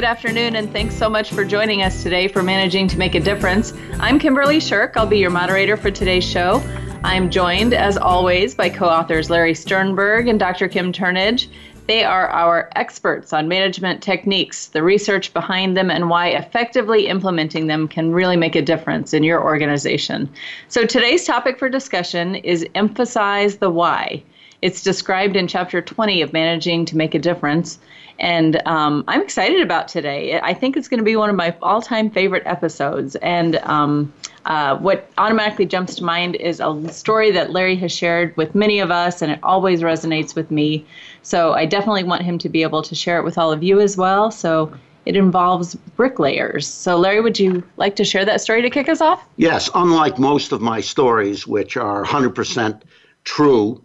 good afternoon, and thanks so much for joining us today for Managing to Make a Difference. I'm Kimberly Shirk. I'll be your moderator for today's show. I'm joined, as always, by co authors Larry Sternberg and Dr. Kim Turnage. They are our experts on management techniques, the research behind them, and why effectively implementing them can really make a difference in your organization. So today's topic for discussion is emphasize the why. It's described in chapter 20 of Managing to Make a Difference. And um, I'm excited about today. I think it's going to be one of my all time favorite episodes. And um, uh, what automatically jumps to mind is a story that Larry has shared with many of us, and it always resonates with me. So I definitely want him to be able to share it with all of you as well. So it involves bricklayers. So, Larry, would you like to share that story to kick us off? Yes. Unlike most of my stories, which are 100% true,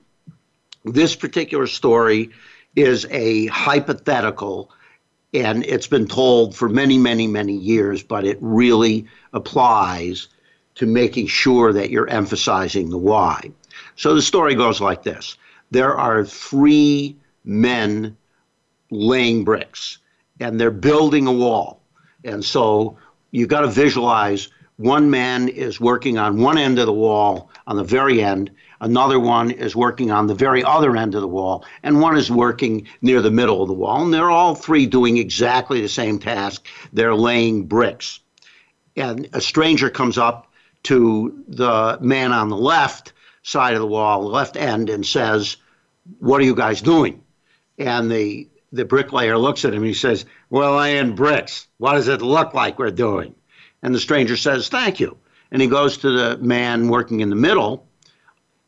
this particular story is a hypothetical and it's been told for many, many, many years, but it really applies to making sure that you're emphasizing the why. So the story goes like this there are three men laying bricks, and they're building a wall. And so you've got to visualize one man is working on one end of the wall on the very end, Another one is working on the very other end of the wall, and one is working near the middle of the wall. And they're all three doing exactly the same task. They're laying bricks. And a stranger comes up to the man on the left side of the wall, the left end, and says, What are you guys doing? And the the bricklayer looks at him and he says, Well, laying bricks. What does it look like we're doing? And the stranger says, Thank you. And he goes to the man working in the middle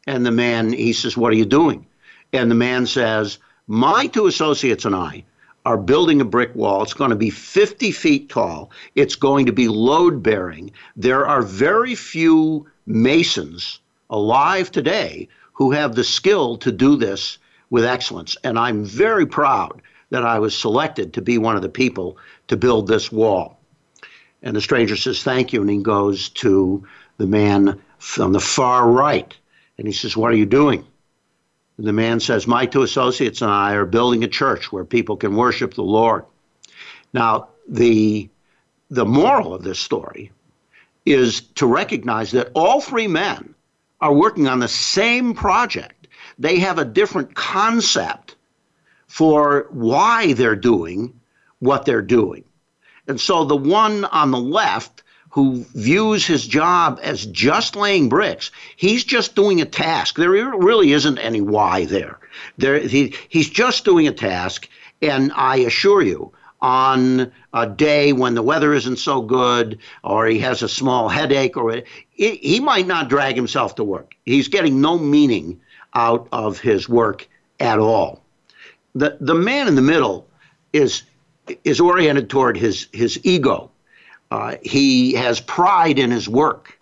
and the man, he says, What are you doing? And the man says, My two associates and I are building a brick wall. It's going to be 50 feet tall. It's going to be load bearing. There are very few masons alive today who have the skill to do this with excellence. And I'm very proud that I was selected to be one of the people to build this wall. And the stranger says, Thank you. And he goes to the man on the far right and he says, What are you doing? And the man says, My two associates and I are building a church where people can worship the Lord. Now, the, the moral of this story is to recognize that all three men are working on the same project. They have a different concept for why they're doing what they're doing. And so the one on the left who views his job as just laying bricks. He's just doing a task. There really isn't any why there. There he, he's just doing a task, and I assure you, on a day when the weather isn't so good or he has a small headache or it, he might not drag himself to work. He's getting no meaning out of his work at all. The the man in the middle is is oriented toward his his ego uh, he has pride in his work,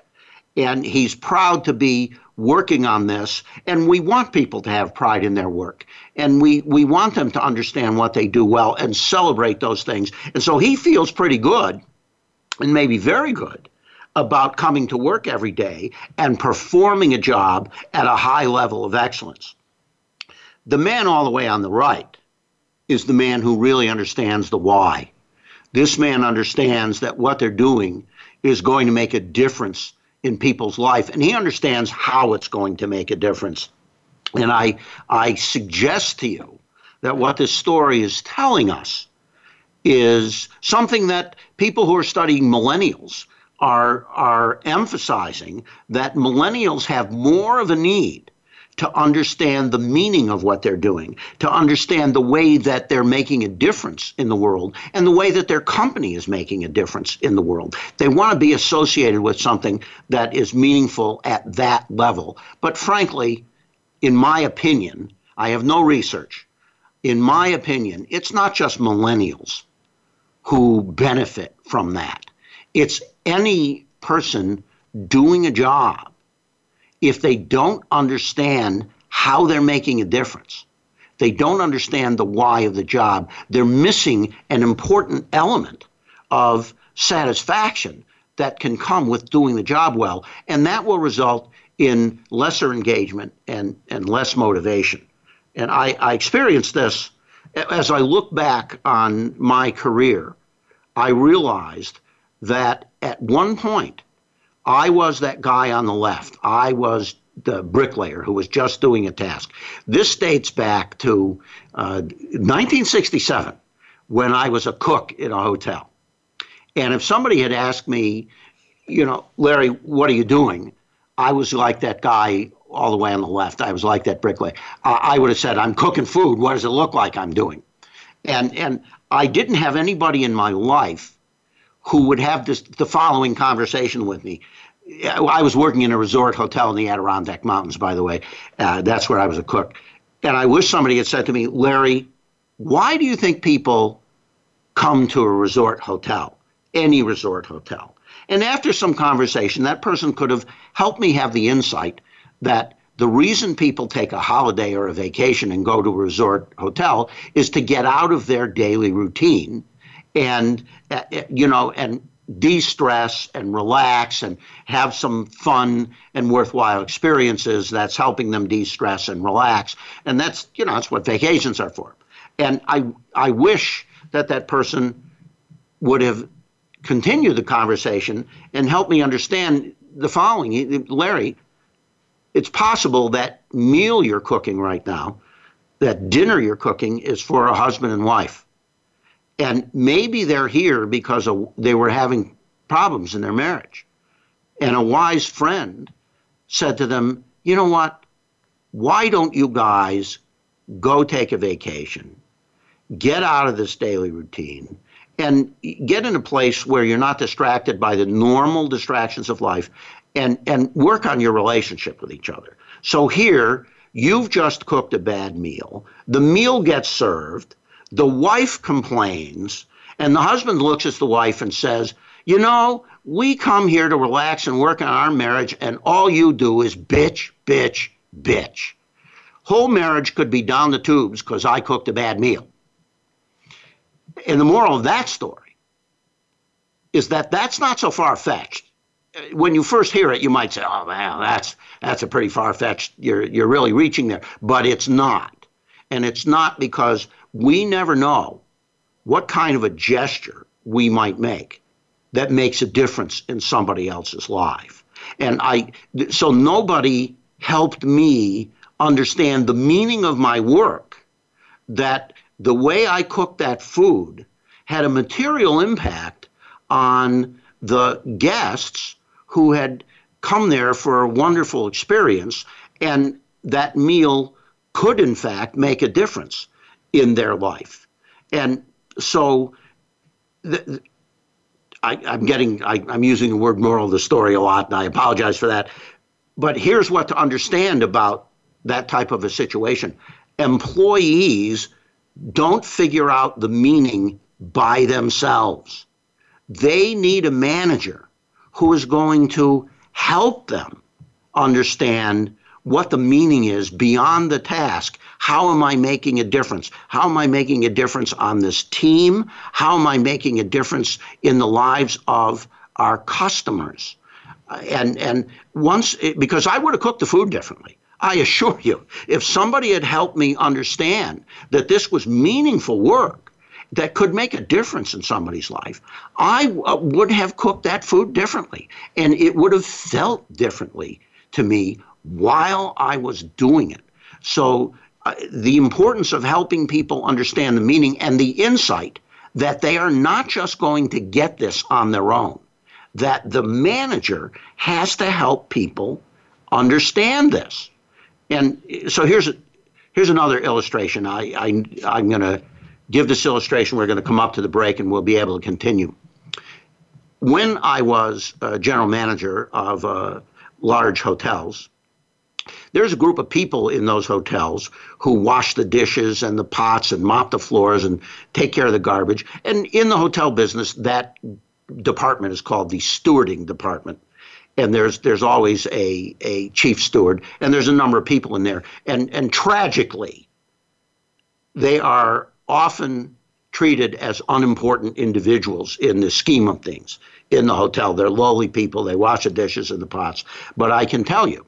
and he's proud to be working on this. And we want people to have pride in their work, and we we want them to understand what they do well and celebrate those things. And so he feels pretty good, and maybe very good, about coming to work every day and performing a job at a high level of excellence. The man all the way on the right is the man who really understands the why. This man understands that what they're doing is going to make a difference in people's life, and he understands how it's going to make a difference. And I, I suggest to you that what this story is telling us is something that people who are studying millennials are, are emphasizing that millennials have more of a need to understand the meaning of what they're doing, to understand the way that they're making a difference in the world, and the way that their company is making a difference in the world. They want to be associated with something that is meaningful at that level. But frankly, in my opinion, I have no research. In my opinion, it's not just millennials who benefit from that. It's any person doing a job if they don't understand how they're making a difference, they don't understand the why of the job, they're missing an important element of satisfaction that can come with doing the job well. And that will result in lesser engagement and, and less motivation. And I, I experienced this as I look back on my career. I realized that at one point, I was that guy on the left. I was the bricklayer who was just doing a task. This dates back to uh, 1967 when I was a cook in a hotel. And if somebody had asked me, you know, Larry, what are you doing? I was like that guy all the way on the left. I was like that bricklayer. I would have said, I'm cooking food. What does it look like I'm doing? And, and I didn't have anybody in my life who would have this, the following conversation with me. I was working in a resort hotel in the Adirondack Mountains, by the way. Uh, that's where I was a cook. And I wish somebody had said to me, Larry, why do you think people come to a resort hotel, any resort hotel? And after some conversation, that person could have helped me have the insight that the reason people take a holiday or a vacation and go to a resort hotel is to get out of their daily routine and, uh, you know, and de-stress and relax and have some fun and worthwhile experiences that's helping them de-stress and relax. And that's you know that's what vacations are for. And i i wish that that person would have continued the conversation and helped me understand the following. Larry it's possible that meal you're cooking right now that dinner you're cooking is for a husband and wife and maybe they're here because of, they were having problems in their marriage. And a wise friend said to them, You know what? Why don't you guys go take a vacation, get out of this daily routine, and get in a place where you're not distracted by the normal distractions of life and, and work on your relationship with each other? So here, you've just cooked a bad meal. The meal gets served the wife complains, and the husband looks at the wife and says, You know, we come here to relax and work on our marriage, and all you do is bitch, bitch, bitch. Whole marriage could be down the tubes because I cooked a bad meal. And the moral of that story is that that's not so far fetched. When you first hear it, you might say, "Oh man, that's that's a pretty far fetched. You're you're really reaching there," but it's not, and it's not because we never know what kind of a gesture we might make that makes a difference in somebody else's life. And I, so nobody helped me understand the meaning of my work that the way I cooked that food had a material impact on the guests who had come there for a wonderful experience and that meal could in fact make a difference in their life. And so the, I, am getting, I, I'm using the word moral of the story a lot, and I apologize for that. But here's what to understand about that type of a situation employees don't figure out the meaning by themselves. They need a manager who is going to help them understand what the meaning is beyond the task how am I making a difference? How am I making a difference on this team? How am I making a difference in the lives of our customers? And and once it, because I would have cooked the food differently. I assure you, if somebody had helped me understand that this was meaningful work that could make a difference in somebody's life, I uh, would have cooked that food differently, and it would have felt differently to me while I was doing it. So uh, the importance of helping people understand the meaning and the insight that they are not just going to get this on their own, that the manager has to help people understand this. And so here's here's another illustration. I, I I'm going to give this illustration. We're going to come up to the break and we'll be able to continue. When I was general manager of uh, large hotels, there's a group of people in those hotels who wash the dishes and the pots and mop the floors and take care of the garbage. And in the hotel business, that department is called the stewarding department. And there's there's always a, a chief steward, and there's a number of people in there. And and tragically, they are often treated as unimportant individuals in the scheme of things in the hotel. They're lowly people. They wash the dishes and the pots. But I can tell you,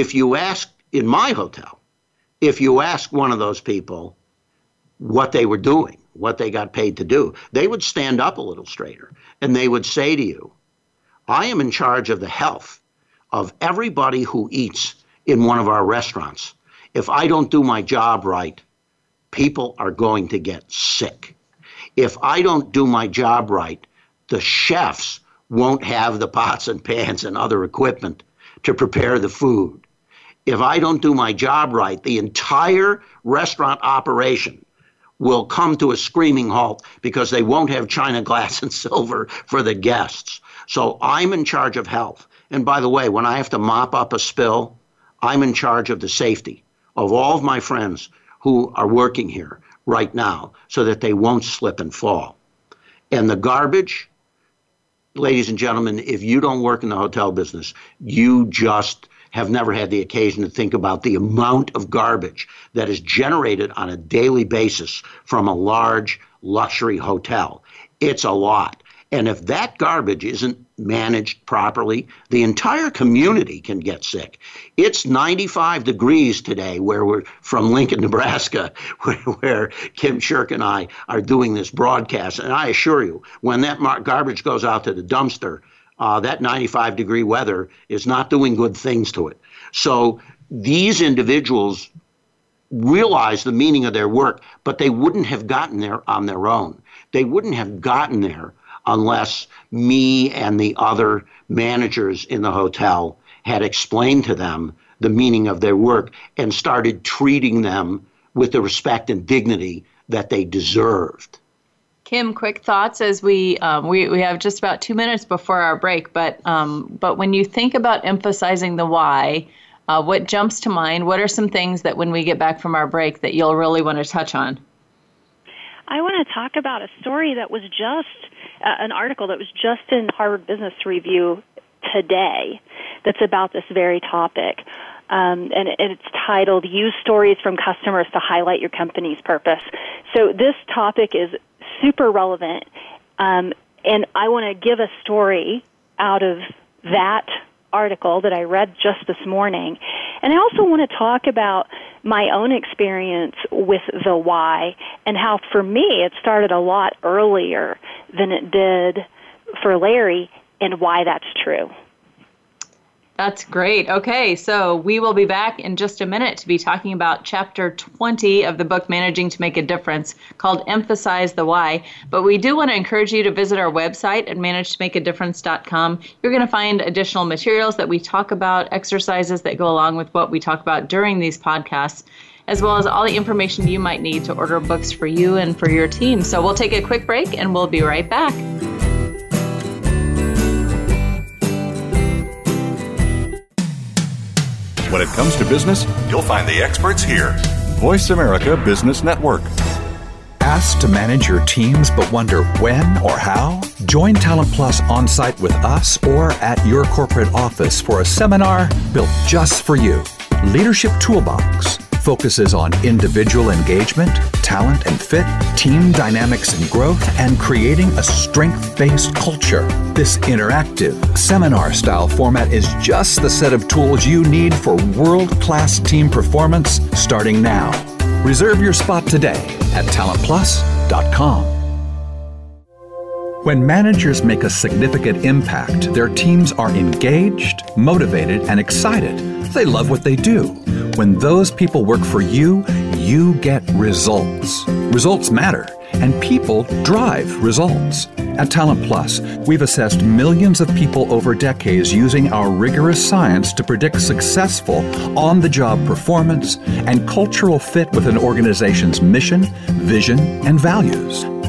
if you ask in my hotel, if you ask one of those people what they were doing what they got paid to do, they would stand up a little straighter and they would say to you, I am in charge of the health of everybody who eats in one of our restaurants. If I don't do my job right, people are going to get sick. If I don't do my job right, the chefs won't have the pots and pans and other equipment to prepare the food. If I don't do my job right, the entire restaurant operation will come to a screaming halt because they won't have china glass and silver for the guests. So I'm in charge of health. And by the way, when I have to mop up a spill, I'm in charge of the safety of all of my friends who are working here right now so that they won't slip and fall. And the garbage, ladies and gentlemen, if you don't work in the hotel business, you just have never had the occasion to think about the amount of garbage that is generated on a daily basis from a large luxury hotel. It's a lot. And if that garbage isn't managed properly, the entire community can get sick. It's 95 degrees today where we're from Lincoln, Nebraska, where, where Kim Shirk and I are doing this broadcast. And I assure you, when that garbage goes out to the dumpster, uh, that 95 degree weather is not doing good things to it. So these individuals realize the meaning of their work, but they wouldn't have gotten there on their own. They wouldn't have gotten there unless me and the other managers in the hotel had explained to them the meaning of their work and started treating them with the respect and dignity that they deserved. Kim, quick thoughts as we um, we we have just about two minutes before our break, but um, but when you think about emphasizing the why, uh, what jumps to mind? What are some things that when we get back from our break that you'll really want to touch on? I want to talk about a story that was just uh, an article that was just in Harvard Business Review today that's about this very topic. Um, and, it's titled Use Stories from Customers to Highlight Your Company's Purpose. So this topic is super relevant. Um, and I want to give a story out of that article that I read just this morning. And I also want to talk about my own experience with the why and how for me it started a lot earlier than it did for Larry and why that's true. That's great. Okay, so we will be back in just a minute to be talking about chapter 20 of the book Managing to Make a Difference called Emphasize the Why. But we do want to encourage you to visit our website at managetomakeadifference.com. You're going to find additional materials that we talk about, exercises that go along with what we talk about during these podcasts, as well as all the information you might need to order books for you and for your team. So we'll take a quick break and we'll be right back. When it comes to business, you'll find the experts here. Voice America Business Network. Asked to manage your teams but wonder when or how? Join Talent Plus on site with us or at your corporate office for a seminar built just for you. Leadership Toolbox focuses on individual engagement, talent and fit, team dynamics and growth, and creating a strength based culture. This interactive, seminar style format is just the set of tools you need for world class team performance starting now. Reserve your spot today at talentplus.com. When managers make a significant impact, their teams are engaged, motivated, and excited. They love what they do. When those people work for you, you get results. Results matter, and people drive results. At Talent Plus, we've assessed millions of people over decades using our rigorous science to predict successful on the job performance and cultural fit with an organization's mission, vision, and values.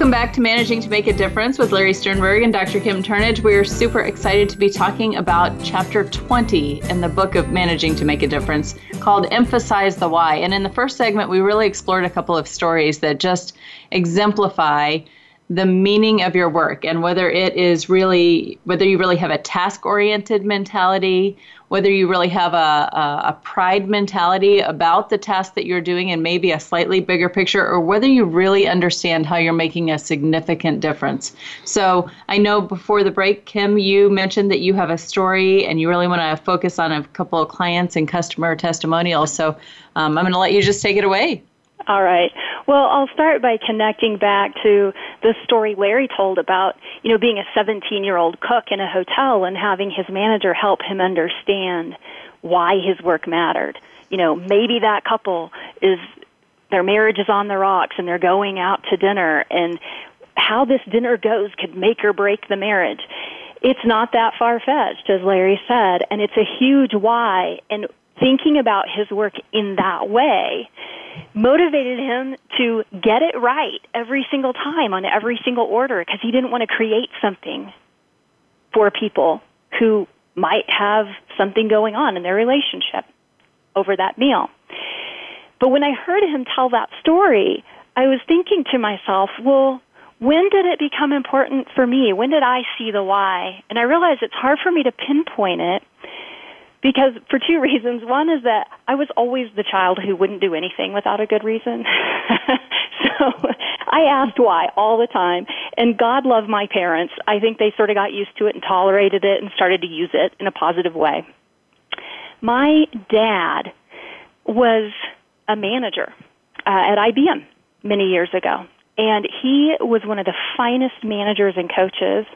Welcome back to Managing to Make a Difference with Larry Sternberg and Dr. Kim Turnage. We are super excited to be talking about chapter 20 in the book of Managing to Make a Difference called Emphasize the Why. And in the first segment, we really explored a couple of stories that just exemplify the meaning of your work and whether it is really whether you really have a task oriented mentality whether you really have a, a, a, pride mentality about the task that you're doing and maybe a slightly bigger picture or whether you really understand how you're making a significant difference. So i know before the break kim you mentioned that you have a story and you really want to focus on a couple of clients and customer testimonials. So um, i'm going to let you just take it away all right. Well, I'll start by connecting back to the story Larry told about, you know, being a 17-year-old cook in a hotel and having his manager help him understand why his work mattered. You know, maybe that couple is their marriage is on the rocks and they're going out to dinner and how this dinner goes could make or break the marriage. It's not that far fetched, as Larry said, and it's a huge why. And thinking about his work in that way motivated him to get it right every single time on every single order because he didn't want to create something for people who might have something going on in their relationship over that meal. But when I heard him tell that story, I was thinking to myself, well, when did it become important for me? When did I see the why? And I realized it's hard for me to pinpoint it because for two reasons. One is that I was always the child who wouldn't do anything without a good reason. so I asked why all the time. And God loved my parents. I think they sort of got used to it and tolerated it and started to use it in a positive way. My dad was a manager uh, at IBM many years ago. And he was one of the finest managers and coaches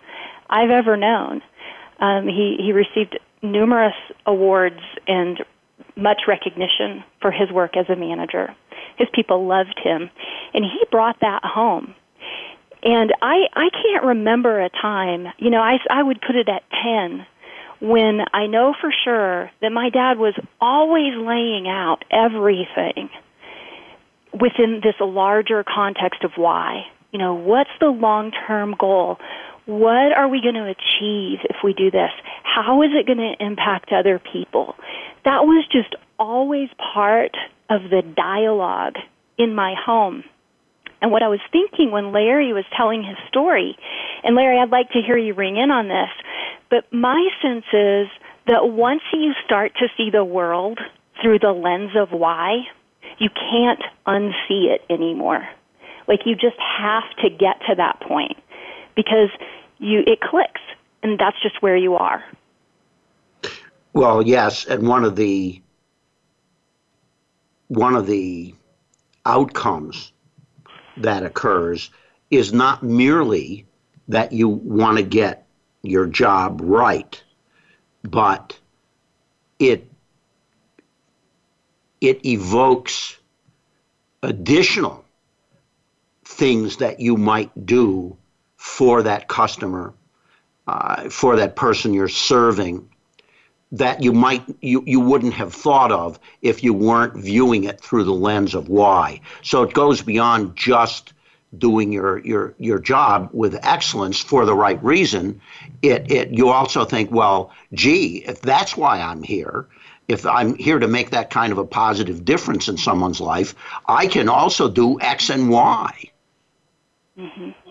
I've ever known. Um, he, he received numerous awards and much recognition for his work as a manager. His people loved him, and he brought that home. And I I can't remember a time, you know, I I would put it at 10 when I know for sure that my dad was always laying out everything within this larger context of why. You know, what's the long-term goal? What are we going to achieve if we do this? How is it going to impact other people? That was just always part of the dialogue in my home. And what I was thinking when Larry was telling his story, and Larry, I'd like to hear you ring in on this, but my sense is that once you start to see the world through the lens of why, you can't unsee it anymore. Like you just have to get to that point because you it clicks and that's just where you are. Well, yes, and one of the one of the outcomes that occurs is not merely that you want to get your job right, but it it evokes additional things that you might do for that customer, uh, for that person you're serving, that you might you, you wouldn't have thought of if you weren't viewing it through the lens of why. So it goes beyond just doing your your your job with excellence for the right reason. It it you also think, well, gee, if that's why I'm here, if I'm here to make that kind of a positive difference in someone's life, I can also do X and Y. Mm-hmm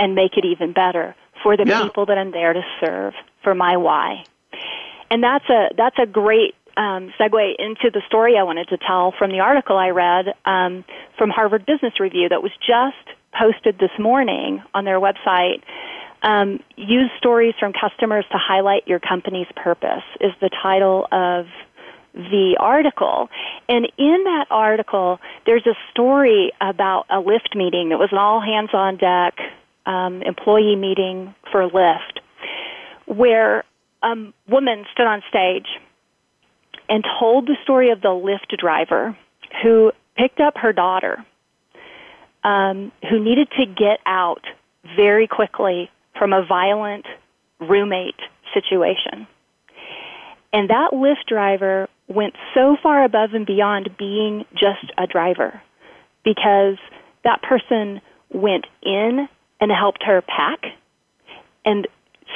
and make it even better for the yeah. people that I'm there to serve, for my why. And that's a that's a great um, segue into the story I wanted to tell from the article I read um, from Harvard Business Review that was just posted this morning on their website. Um, use stories from customers to highlight your company's purpose is the title of the article. And in that article, there's a story about a Lyft meeting that was an all hands on deck um, employee meeting for Lyft, where a woman stood on stage and told the story of the Lyft driver who picked up her daughter, um, who needed to get out very quickly from a violent roommate situation. And that Lyft driver went so far above and beyond being just a driver because that person went in and helped her pack and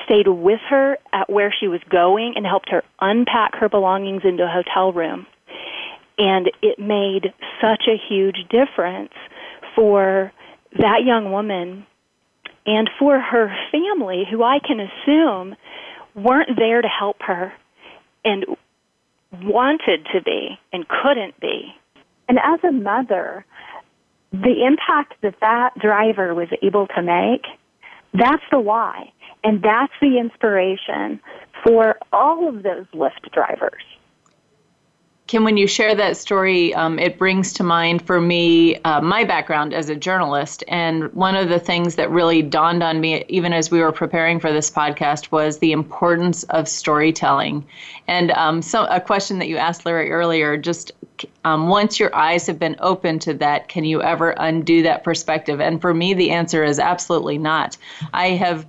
stayed with her at where she was going and helped her unpack her belongings into a hotel room. And it made such a huge difference for that young woman and for her family, who I can assume weren't there to help her and wanted to be and couldn't be. And as a mother, the impact that that driver was able to make, that's the why. And that's the inspiration for all of those Lyft drivers. Kim, when you share that story, um, it brings to mind for me uh, my background as a journalist. And one of the things that really dawned on me, even as we were preparing for this podcast, was the importance of storytelling. And um, so, a question that you asked Larry earlier just um, once your eyes have been open to that, can you ever undo that perspective? And for me, the answer is absolutely not. I have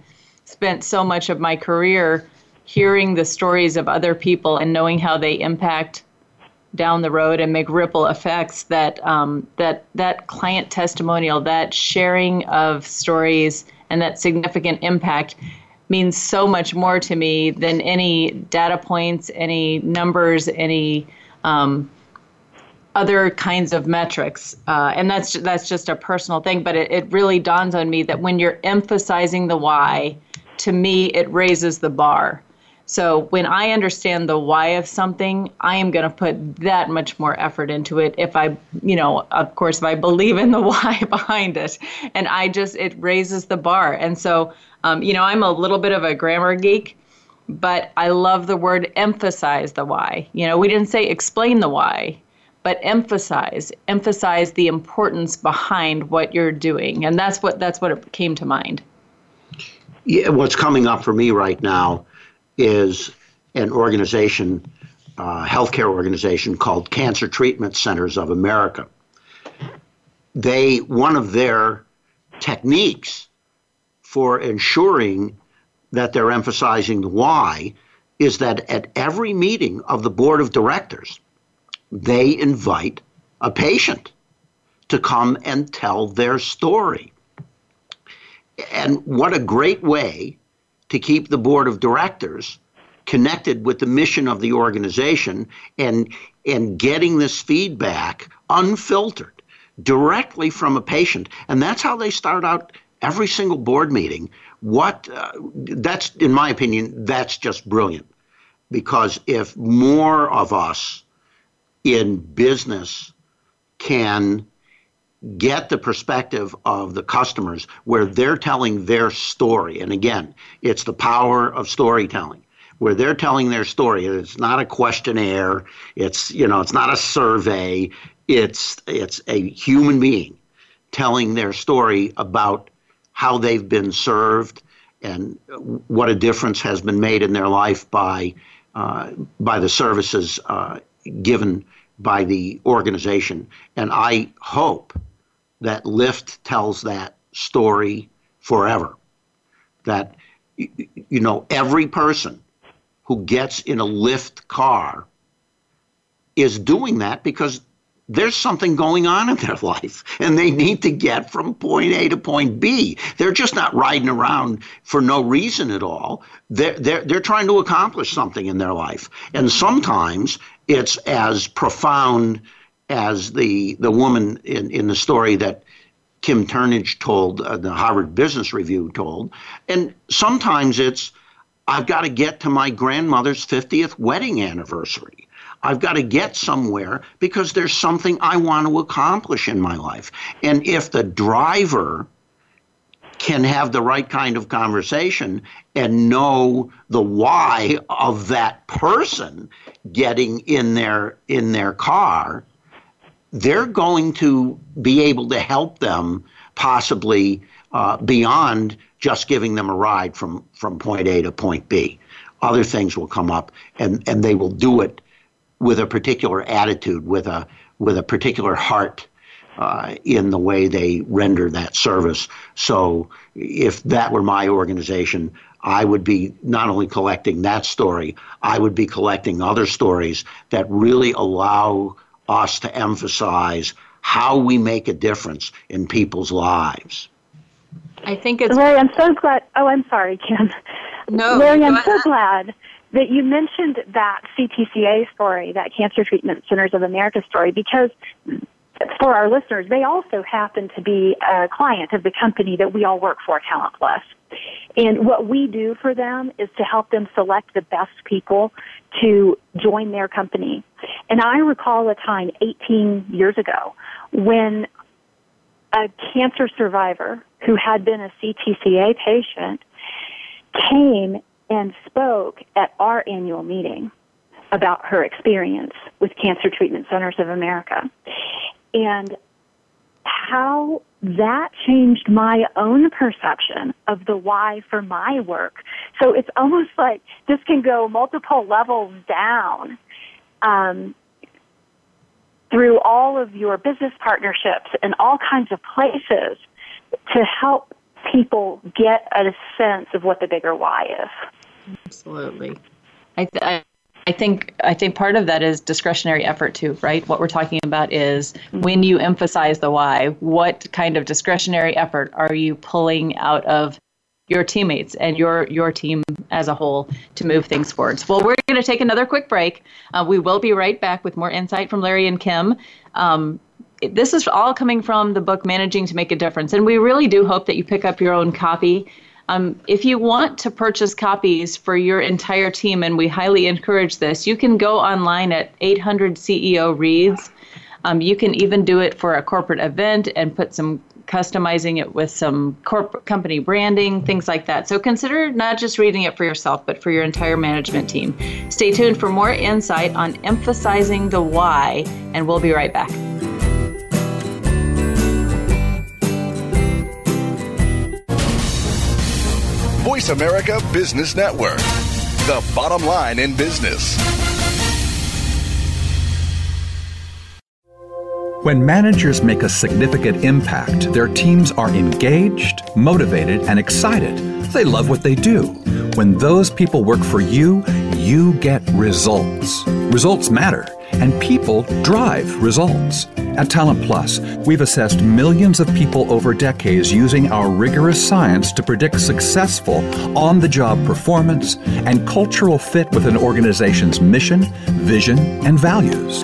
spent so much of my career hearing the stories of other people and knowing how they impact down the road and make ripple effects that um, that that client testimonial that sharing of stories and that significant impact means so much more to me than any data points any numbers any um, other kinds of metrics. Uh, and that's that's just a personal thing but it, it really dawns on me that when you're emphasizing the why to me it raises the bar so when I understand the why of something, I am going to put that much more effort into it. If I, you know, of course, if I believe in the why behind it, and I just it raises the bar. And so, um, you know, I'm a little bit of a grammar geek, but I love the word emphasize the why. You know, we didn't say explain the why, but emphasize emphasize the importance behind what you're doing, and that's what that's what came to mind. Yeah, what's coming up for me right now is an organization, uh, healthcare organization called Cancer Treatment Centers of America. They one of their techniques for ensuring that they're emphasizing the why is that at every meeting of the board of directors, they invite a patient to come and tell their story. And what a great way to keep the board of directors connected with the mission of the organization and and getting this feedback unfiltered directly from a patient. And that's how they start out every single board meeting. What uh, that's in my opinion that's just brilliant. Because if more of us in business can get the perspective of the customers where they're telling their story. And again, it's the power of storytelling where they're telling their story. It's not a questionnaire. It's, you know, it's not a survey. It's, it's a human being telling their story about how they've been served and what a difference has been made in their life by, uh, by the services uh, given by the organization. And I hope that Lyft tells that story forever. That, you know, every person who gets in a Lyft car is doing that because there's something going on in their life and they need to get from point A to point B. They're just not riding around for no reason at all. They're, they're, they're trying to accomplish something in their life. And sometimes it's as profound as the the woman in, in the story that Kim Turnage told, uh, the Harvard Business Review told, and sometimes it's I've got to get to my grandmother's 50th wedding anniversary. I've got to get somewhere because there's something I want to accomplish in my life. And if the driver can have the right kind of conversation and know the why of that person getting in their in their car they're going to be able to help them possibly uh, beyond just giving them a ride from from point A to point B other things will come up and and they will do it with a particular attitude with a with a particular heart uh, in the way they render that service. So if that were my organization, I would be not only collecting that story, I would be collecting other stories that really allow us to emphasize how we make a difference in people's lives. I think it's. Larry, I'm so glad. Oh, I'm sorry, Kim. No, Larry, I'm so glad that you mentioned that CTCA story, that Cancer Treatment Centers of America story, because for our listeners, they also happen to be a client of the company that we all work for, Talent Plus. And what we do for them is to help them select the best people to join their company. And I recall a time 18 years ago when a cancer survivor who had been a CTCA patient came and spoke at our annual meeting about her experience with Cancer Treatment Centers of America and how that changed my own perception of the why for my work. So it's almost like this can go multiple levels down um, through all of your business partnerships and all kinds of places to help people get a sense of what the bigger why is. Absolutely. I, th- I think I think part of that is discretionary effort too, right? What we're talking about is when you emphasize the why, what kind of discretionary effort are you pulling out of your teammates and your your team as a whole to move things forward. Well, we're going to take another quick break. Uh, we will be right back with more insight from Larry and Kim. Um, this is all coming from the book Managing to Make a Difference, and we really do hope that you pick up your own copy. Um, if you want to purchase copies for your entire team, and we highly encourage this, you can go online at 800 CEO Reads. Um, you can even do it for a corporate event and put some customizing it with some corporate company branding, things like that. So consider not just reading it for yourself, but for your entire management team. Stay tuned for more insight on emphasizing the why, and we'll be right back. Voice America Business Network, the bottom line in business. When managers make a significant impact, their teams are engaged, motivated, and excited. They love what they do. When those people work for you, you get results. Results matter, and people drive results. At Talent Plus, we've assessed millions of people over decades using our rigorous science to predict successful on the job performance and cultural fit with an organization's mission, vision, and values.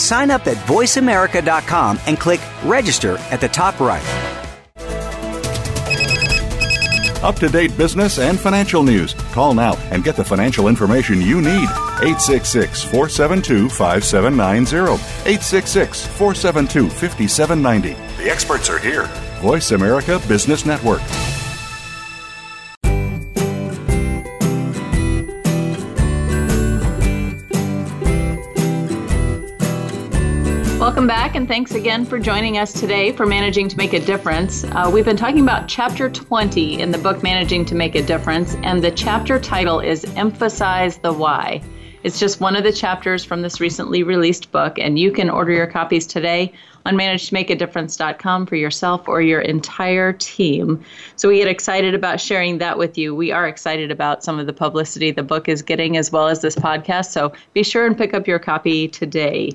Sign up at voiceamerica.com and click register at the top right. Up to date business and financial news. Call now and get the financial information you need. 866 472 5790. 866 472 5790. The experts are here. Voice America Business Network. Back, and thanks again for joining us today for Managing to Make a Difference. Uh, we've been talking about Chapter 20 in the book Managing to Make a Difference, and the chapter title is Emphasize the Why. It's just one of the chapters from this recently released book, and you can order your copies today on managetomakeadifference.com for yourself or your entire team. So we get excited about sharing that with you. We are excited about some of the publicity the book is getting as well as this podcast. So be sure and pick up your copy today.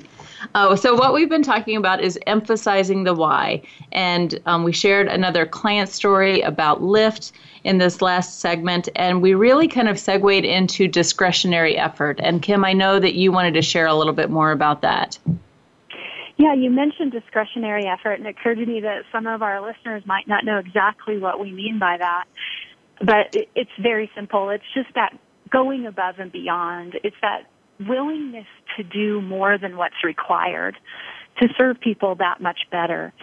Uh, so what we've been talking about is emphasizing the why, and um, we shared another client story about Lyft in this last segment, and we really kind of segued into discretionary effort. And Kim, I know that you wanted to share a little bit more about that. Yeah, you mentioned discretionary effort, and it occurred to me that some of our listeners might not know exactly what we mean by that. But it's very simple. It's just that going above and beyond. It's that willingness to do more than what's required to serve people that much better.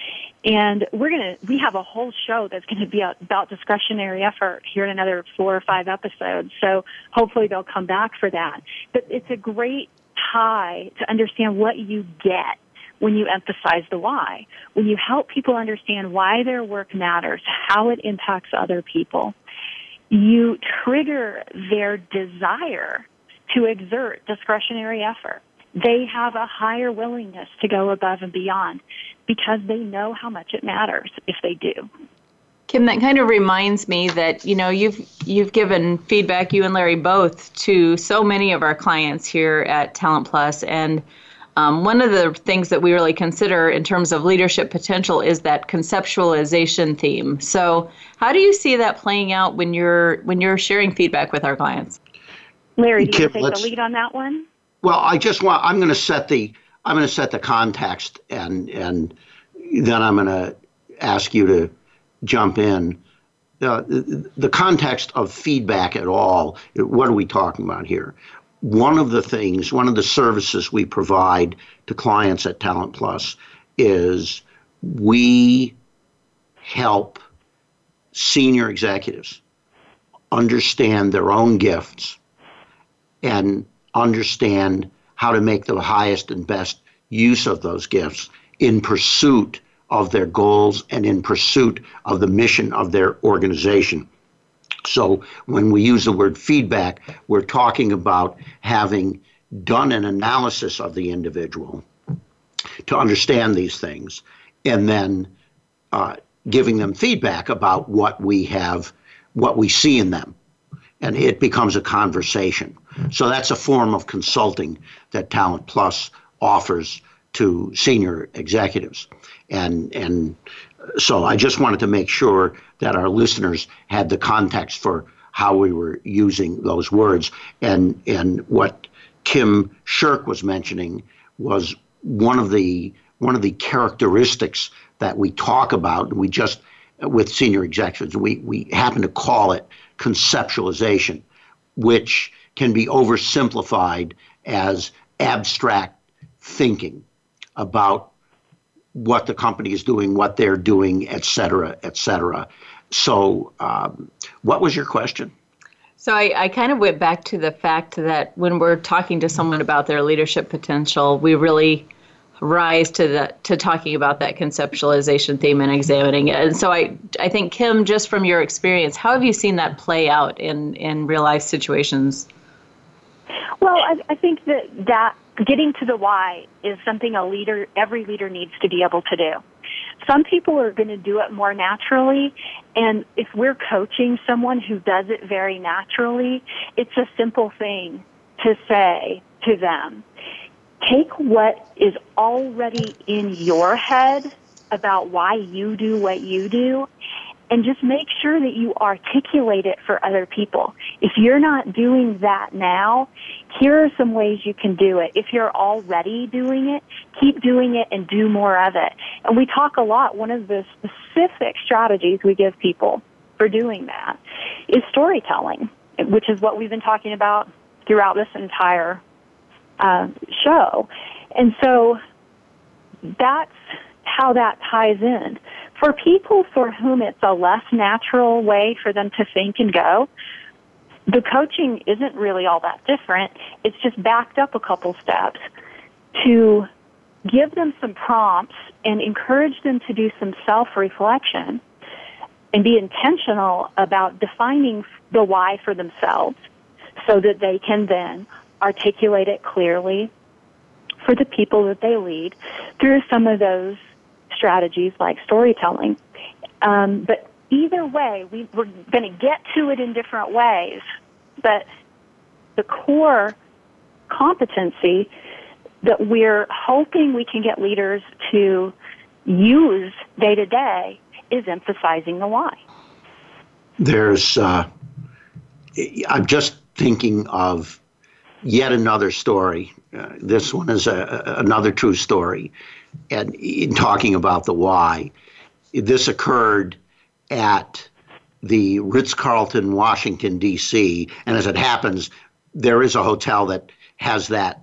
And we're going to, we have a whole show that's going to be about discretionary effort here in another four or five episodes. So hopefully they'll come back for that. But it's a great tie to understand what you get when you emphasize the why. When you help people understand why their work matters, how it impacts other people, you trigger their desire to exert discretionary effort. They have a higher willingness to go above and beyond because they know how much it matters if they do. Kim, that kind of reminds me that you know you've you've given feedback, you and Larry both, to so many of our clients here at Talent Plus, and um, one of the things that we really consider in terms of leadership potential is that conceptualization theme. So, how do you see that playing out when you're when you're sharing feedback with our clients? Larry, do you Kim, take the lead on that one? Well, I just want I'm going to set the I'm going to set the context and and then I'm going to ask you to jump in. Uh, the, the context of feedback at all, what are we talking about here? One of the things, one of the services we provide to clients at Talent Plus is we help senior executives understand their own gifts and understand how to make the highest and best use of those gifts in pursuit of their goals and in pursuit of the mission of their organization. So when we use the word feedback, we're talking about having done an analysis of the individual to understand these things and then uh, giving them feedback about what we have, what we see in them. And it becomes a conversation. So that's a form of consulting that Talent Plus offers to senior executives. And, and so I just wanted to make sure that our listeners had the context for how we were using those words. And, and what Kim Shirk was mentioning was one of the one of the characteristics that we talk about. We just with senior executives, we, we happen to call it conceptualization, which can be oversimplified as abstract thinking about what the company is doing, what they're doing, et cetera, et cetera. So, um, what was your question? So, I, I kind of went back to the fact that when we're talking to someone about their leadership potential, we really rise to the to talking about that conceptualization theme and examining it. And so I I think Kim, just from your experience, how have you seen that play out in in real life situations? Well, I, I think that that getting to the why is something a leader, every leader needs to be able to do. Some people are going to do it more naturally, and if we're coaching someone who does it very naturally, it's a simple thing to say to them. Take what is already in your head about why you do what you do and just make sure that you articulate it for other people. If you're not doing that now, here are some ways you can do it. If you're already doing it, keep doing it and do more of it. And we talk a lot, one of the specific strategies we give people for doing that is storytelling, which is what we've been talking about throughout this entire uh, show. And so that's how that ties in. For people for whom it's a less natural way for them to think and go, the coaching isn't really all that different. It's just backed up a couple steps to give them some prompts and encourage them to do some self-reflection and be intentional about defining the why for themselves so that they can then articulate it clearly for the people that they lead through some of those strategies like storytelling. Um, but either way, we, we're going to get to it in different ways. But the core competency that we're hoping we can get leaders to use day to day is emphasizing the why. There's, uh, I'm just thinking of yet another story. Uh, this one is a, another true story. And in talking about the why, this occurred at the Ritz Carlton, Washington, D.C. And as it happens, there is a hotel that has that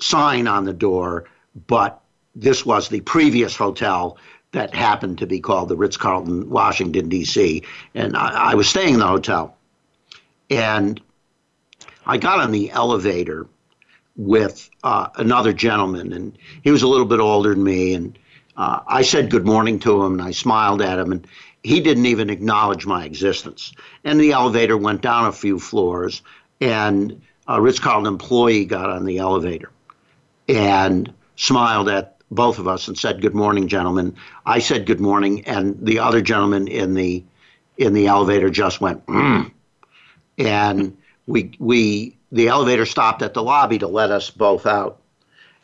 sign on the door, but this was the previous hotel that happened to be called the Ritz Carlton, Washington, D.C. And I, I was staying in the hotel. And I got on the elevator with uh, another gentleman, and he was a little bit older than me. And uh, I said good morning to him, and I smiled at him, and he didn't even acknowledge my existence. And the elevator went down a few floors, and a Ritz Carlton employee got on the elevator and smiled at both of us and said, "Good morning, gentlemen." I said, "Good morning," and the other gentleman in the in the elevator just went, mm. and we we the elevator stopped at the lobby to let us both out.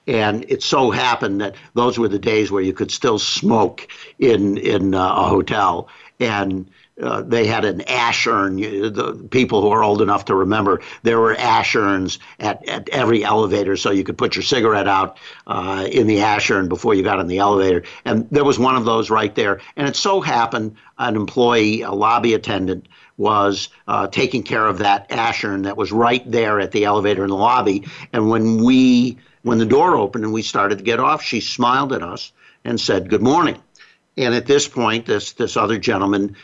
And it so happened that those were the days where you could still smoke in in uh, a hotel, and uh, they had an ash urn. The people who are old enough to remember, there were ash urns at, at every elevator, so you could put your cigarette out uh, in the ash urn before you got in the elevator. And there was one of those right there. And it so happened an employee, a lobby attendant, was uh, taking care of that ashern that was right there at the elevator in the lobby. And when we, when the door opened and we started to get off, she smiled at us and said, "Good morning." And at this point, this this other gentleman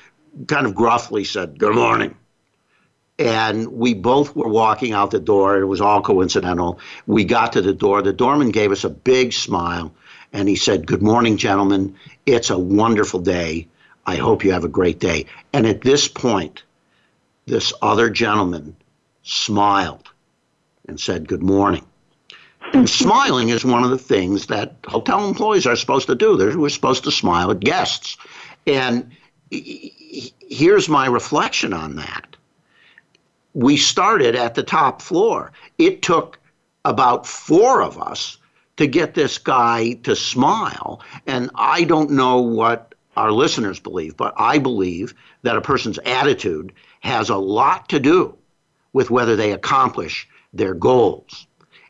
kind of gruffly said, Good morning. And we both were walking out the door. It was all coincidental. We got to the door. The doorman gave us a big smile and he said, Good morning, gentlemen. It's a wonderful day. I hope you have a great day. And at this point, this other gentleman smiled and said, Good morning. And smiling is one of the things that hotel employees are supposed to do. They're, we're supposed to smile at guests. And here's my reflection on that. We started at the top floor. It took about four of us to get this guy to smile. And I don't know what our listeners believe, but I believe that a person's attitude has a lot to do with whether they accomplish their goals.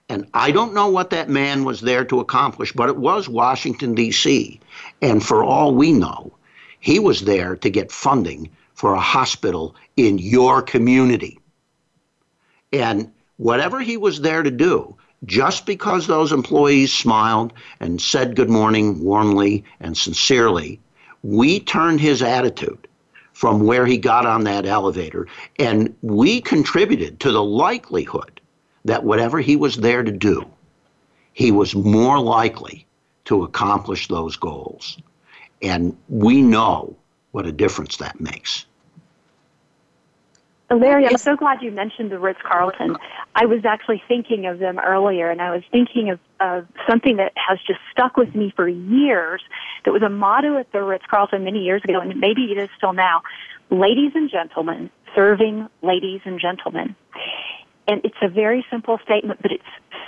And I don't know what that man was there to accomplish, but it was Washington, D.C. And for all we know, he was there to get funding for a hospital in your community. And whatever he was there to do, just because those employees smiled and said good morning warmly and sincerely, we turned his attitude from where he got on that elevator and we contributed to the likelihood that whatever he was there to do, he was more likely to accomplish those goals. And we know what a difference that makes. Larry, I'm so glad you mentioned the Ritz Carlton. I was actually thinking of them earlier, and I was thinking of, of something that has just stuck with me for years. That was a motto at the Ritz Carlton many years ago, and maybe it is still now. Ladies and gentlemen, serving ladies and gentlemen. And it's a very simple statement, but it's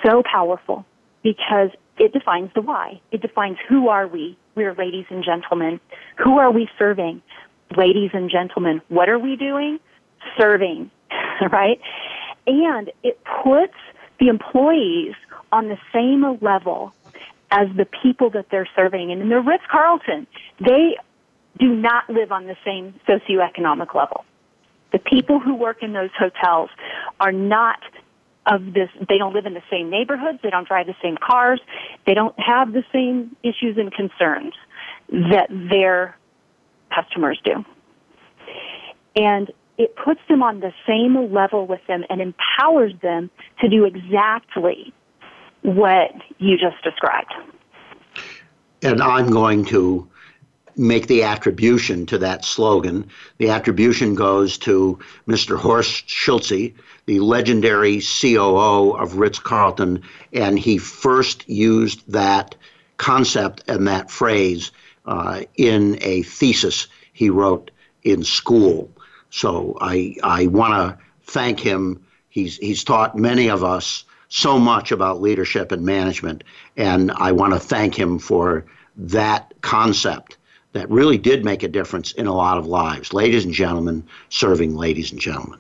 so powerful because it defines the why. It defines who are we? We're ladies and gentlemen. Who are we serving? Ladies and gentlemen. What are we doing? Serving, right? And it puts the employees on the same level as the people that they're serving. And in the Ritz Carlton, they do not live on the same socioeconomic level. The people who work in those hotels are not of this, they don't live in the same neighborhoods, they don't drive the same cars, they don't have the same issues and concerns that their customers do. And it puts them on the same level with them and empowers them to do exactly what you just described. And I'm going to make the attribution to that slogan. The attribution goes to Mr. Horst Schulze, the legendary COO of Ritz Carlton, and he first used that concept and that phrase uh, in a thesis he wrote in school. So I, I want to thank him. He's, he's taught many of us so much about leadership and management, and I want to thank him for that concept that really did make a difference in a lot of lives. Ladies and gentlemen, serving ladies and gentlemen.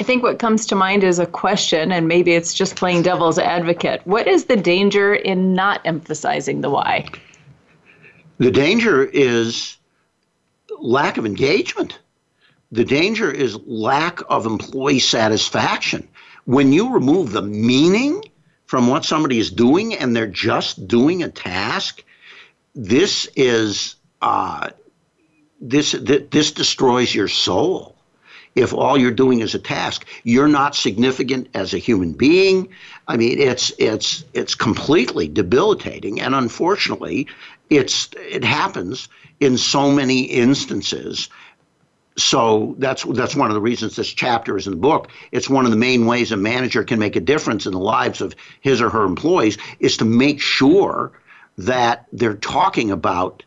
I think what comes to mind is a question, and maybe it's just playing devil's advocate. What is the danger in not emphasizing the why? The danger is lack of engagement. The danger is lack of employee satisfaction. When you remove the meaning from what somebody is doing and they're just doing a task, this is uh, this th- this destroys your soul. If all you're doing is a task, you're not significant as a human being. I mean, it's it's it's completely debilitating, and unfortunately, it's it happens in so many instances. So that's that's one of the reasons this chapter is in the book. It's one of the main ways a manager can make a difference in the lives of his or her employees is to make sure that they're talking about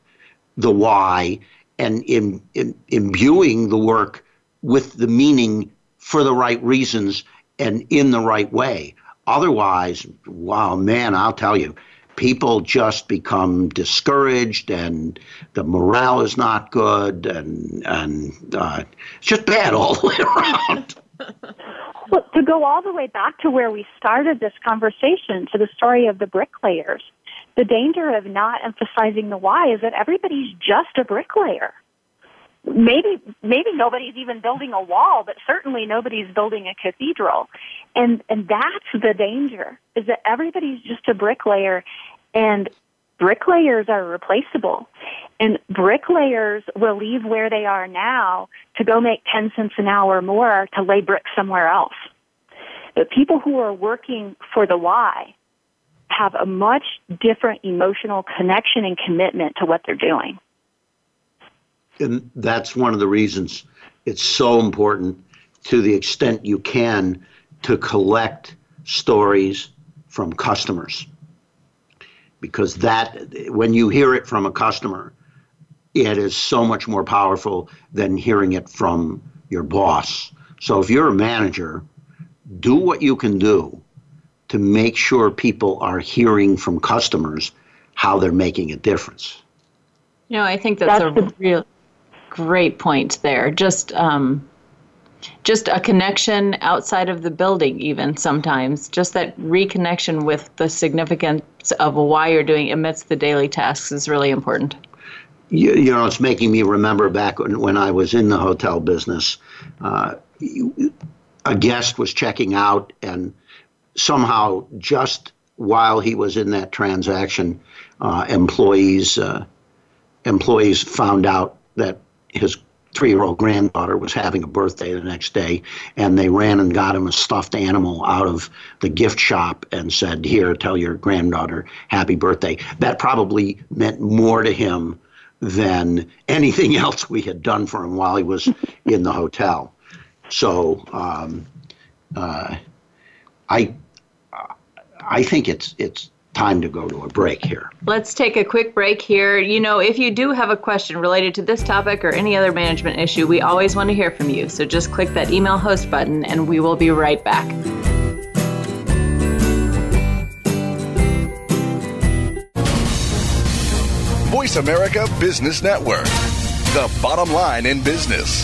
the why and in, in, imbuing the work with the meaning for the right reasons and in the right way. Otherwise, wow, man, I'll tell you, people just become discouraged and the morale is not good and and uh, it's just bad all the way around. well, to go all the way back to where we started this conversation, to the story of the bricklayers, the danger of not emphasizing the why is that everybody's just a bricklayer. Maybe maybe nobody's even building a wall, but certainly nobody's building a cathedral. And and that's the danger is that everybody's just a bricklayer and bricklayers are replaceable. And bricklayers will leave where they are now to go make 10 cents an hour more to lay bricks somewhere else. The people who are working for the why have a much different emotional connection and commitment to what they're doing. And that's one of the reasons it's so important to the extent you can to collect stories from customers. Because that, when you hear it from a customer, it is so much more powerful than hearing it from your boss. So if you're a manager, do what you can do to make sure people are hearing from customers how they're making a difference. You know, I think that's, that's a the- real great point there. Just um, just a connection outside of the building, even sometimes. Just that reconnection with the significance of why you're doing amidst the daily tasks is really important. You, you know, it's making me remember back when, when I was in the hotel business. Uh, a guest was checking out, and somehow just while he was in that transaction, uh, employees uh, employees found out that his three-year-old granddaughter was having a birthday the next day, and they ran and got him a stuffed animal out of the gift shop and said, "Here, tell your granddaughter happy birthday." That probably meant more to him than anything else we had done for him while he was in the hotel. So um, uh, I I think it's it's time to go to a break here. Let's take a quick break here. You know, if you do have a question related to this topic or any other management issue, we always want to hear from you. So just click that email host button and we will be right back. Voice America Business Network, the bottom line in business.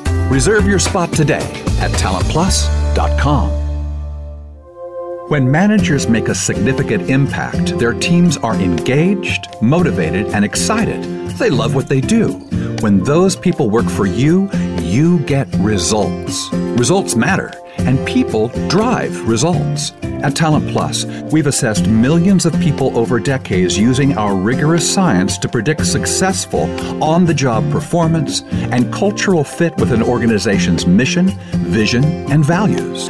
Reserve your spot today at talentplus.com. When managers make a significant impact, their teams are engaged, motivated, and excited. They love what they do. When those people work for you, you get results. Results matter, and people drive results. At Talent Plus, we've assessed millions of people over decades using our rigorous science to predict successful on the job performance and cultural fit with an organization's mission, vision, and values.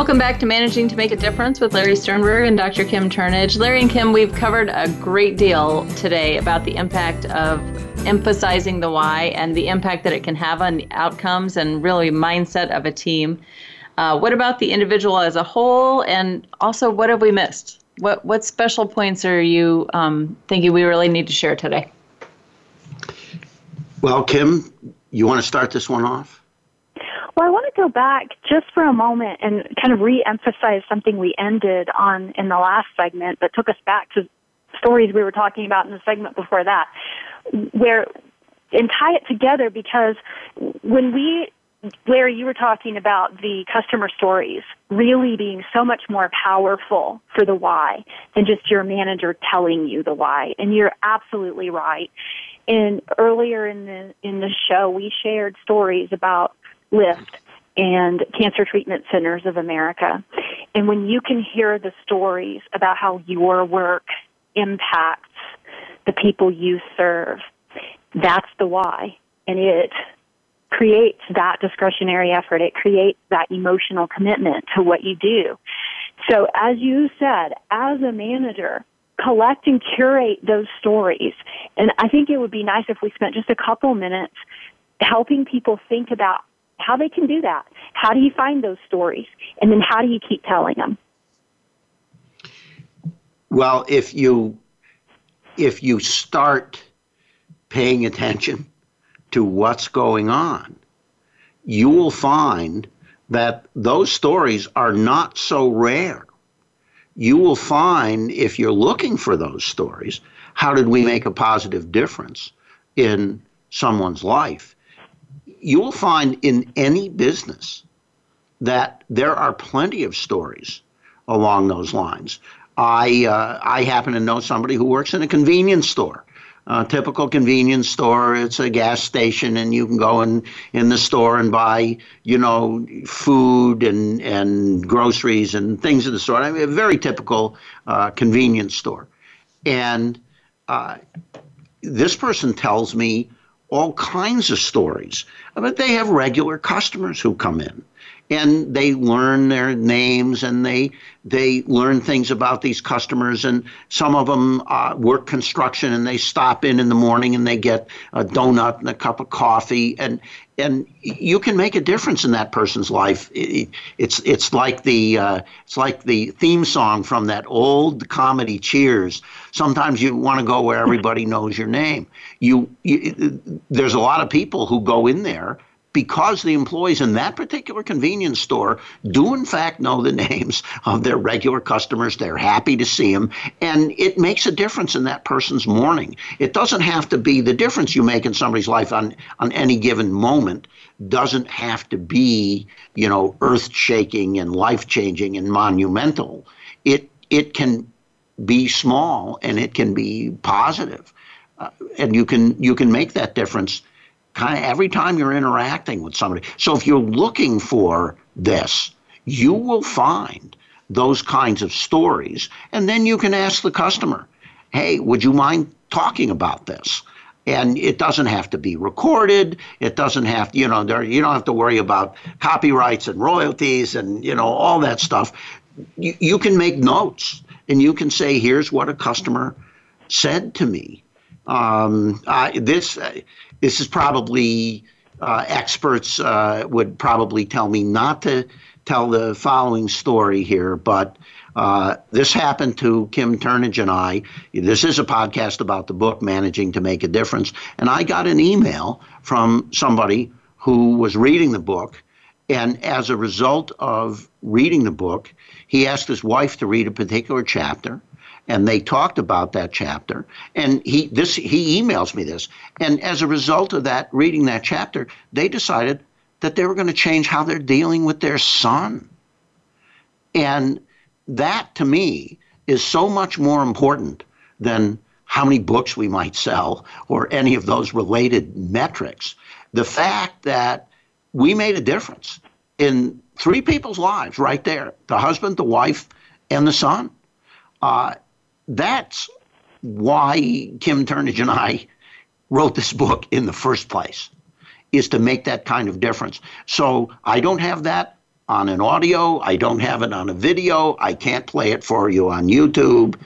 Welcome back to Managing to Make a Difference with Larry Sternberg and Dr. Kim Turnage. Larry and Kim, we've covered a great deal today about the impact of emphasizing the why and the impact that it can have on the outcomes and really mindset of a team. Uh, what about the individual as a whole, and also what have we missed? What what special points are you um, thinking we really need to share today? Well, Kim, you want to start this one off? Well, I want to go back just for a moment and kind of re-emphasize something we ended on in the last segment, but took us back to stories we were talking about in the segment before that, where and tie it together because when we Larry, you were talking about the customer stories really being so much more powerful for the why than just your manager telling you the why. And you're absolutely right. And earlier in the in the show, we shared stories about LIFT and Cancer Treatment Centers of America. And when you can hear the stories about how your work impacts the people you serve, that's the why. And it creates that discretionary effort. It creates that emotional commitment to what you do. So as you said, as a manager, collect and curate those stories. And I think it would be nice if we spent just a couple minutes helping people think about how they can do that. How do you find those stories? And then how do you keep telling them? Well, if you if you start paying attention to what's going on, you will find that those stories are not so rare. You will find if you're looking for those stories, how did we make a positive difference in someone's life? You will find in any business that there are plenty of stories along those lines. I uh, I happen to know somebody who works in a convenience store. A typical convenience store, it's a gas station, and you can go in, in the store and buy, you know, food and, and groceries and things of the sort. I mean, a very typical uh, convenience store. And uh, this person tells me all kinds of stories. But they have regular customers who come in. And they learn their names and they they learn things about these customers and some of them uh, work construction and they stop in in the morning and they get a donut and a cup of coffee and and you can make a difference in that person's life. It's it's like the uh, it's like the theme song from that old comedy cheers. Sometimes you want to go where everybody knows your name. You, you there's a lot of people who go in there because the employees in that particular convenience store do in fact know the names of their regular customers. They're happy to see them and it makes a difference in that person's morning. It doesn't have to be the difference you make in somebody's life on on any given moment doesn't have to be you know earth shaking and life changing and monumental. It it can be small and it can be positive. Uh, and you can you can make that difference kind of every time you're interacting with somebody. So if you're looking for this, you will find those kinds of stories. And then you can ask the customer, hey, would you mind talking about this? And it doesn't have to be recorded. It doesn't have, you know, there, you don't have to worry about copyrights and royalties and, you know, all that stuff. You, you can make notes and you can say, here's what a customer said to me. Um, uh, this, this is probably uh, experts uh, would probably tell me not to tell the following story here, but uh, this happened to Kim Turnage and I. This is a podcast about the book Managing to Make a Difference. And I got an email from somebody who was reading the book. And as a result of reading the book, he asked his wife to read a particular chapter and they talked about that chapter. And he this he emails me this, and as a result of that, reading that chapter, they decided that they were going to change how they're dealing with their son. And that to me is so much more important than how many books we might sell or any of those related metrics. The fact that we made a difference in three people's lives right there the husband, the wife, and the son. Uh, that's why Kim Turnage and I wrote this book in the first place, is to make that kind of difference. So I don't have that on an audio, I don't have it on a video, I can't play it for you on YouTube,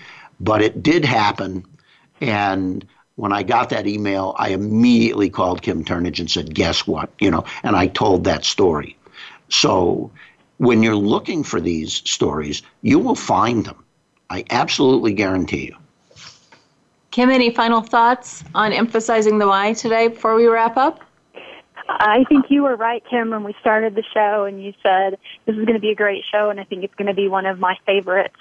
but it did happen. And when I got that email, I immediately called Kim Turnage and said, Guess what? You know, and I told that story. So when you're looking for these stories, you will find them. I absolutely guarantee you. Kim, any final thoughts on emphasizing the why today before we wrap up? I think you were right, Kim, when we started the show, and you said this is going to be a great show, and I think it's going to be one of my favorites.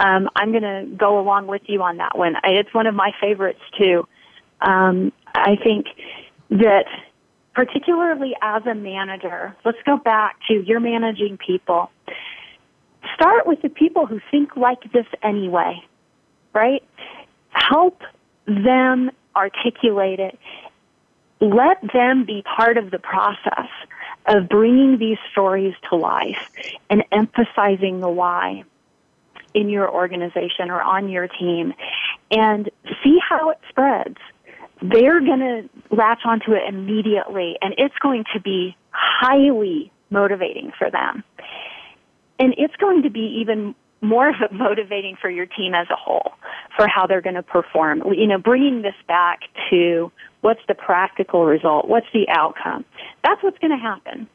Um, I'm going to go along with you on that one. It's one of my favorites too. Um, I think that particularly as a manager, let's go back to you're managing people start with the people who think like this anyway, right? Help them articulate it. Let them be part of the process of bringing these stories to life and emphasizing the why in your organization or on your team and see how it spreads. They're going to latch onto it immediately and it's going to be highly motivating for them. And it's going to be even more of a motivating for your team as a whole for how they're going to perform. You know, bringing this back to what's the practical result? What's the outcome? That's what's going to happen.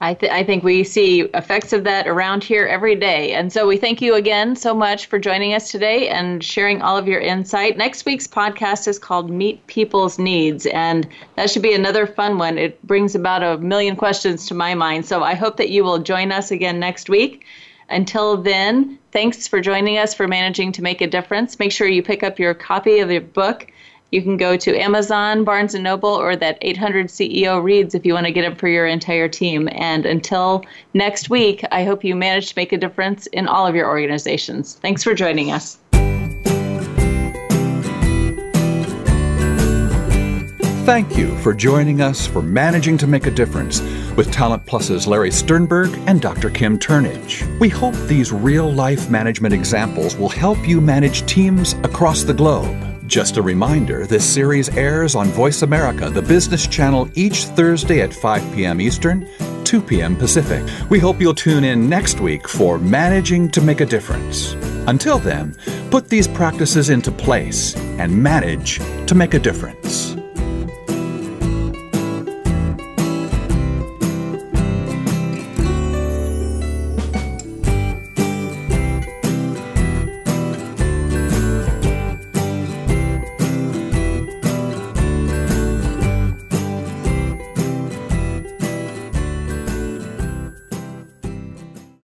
I, th- I think we see effects of that around here every day. And so we thank you again so much for joining us today and sharing all of your insight. Next week's podcast is called Meet People's Needs, and that should be another fun one. It brings about a million questions to my mind. So I hope that you will join us again next week. Until then, thanks for joining us for Managing to Make a Difference. Make sure you pick up your copy of your book you can go to Amazon, Barnes and Noble, or that 800 CEO reads if you want to get them for your entire team. And until next week, I hope you manage to make a difference in all of your organizations. Thanks for joining us. Thank you for joining us for Managing to Make a Difference with Talent Plus's Larry Sternberg and Dr. Kim Turnage. We hope these real life management examples will help you manage teams across the globe. Just a reminder this series airs on Voice America, the business channel, each Thursday at 5 p.m. Eastern, 2 p.m. Pacific. We hope you'll tune in next week for Managing to Make a Difference. Until then, put these practices into place and manage to make a difference.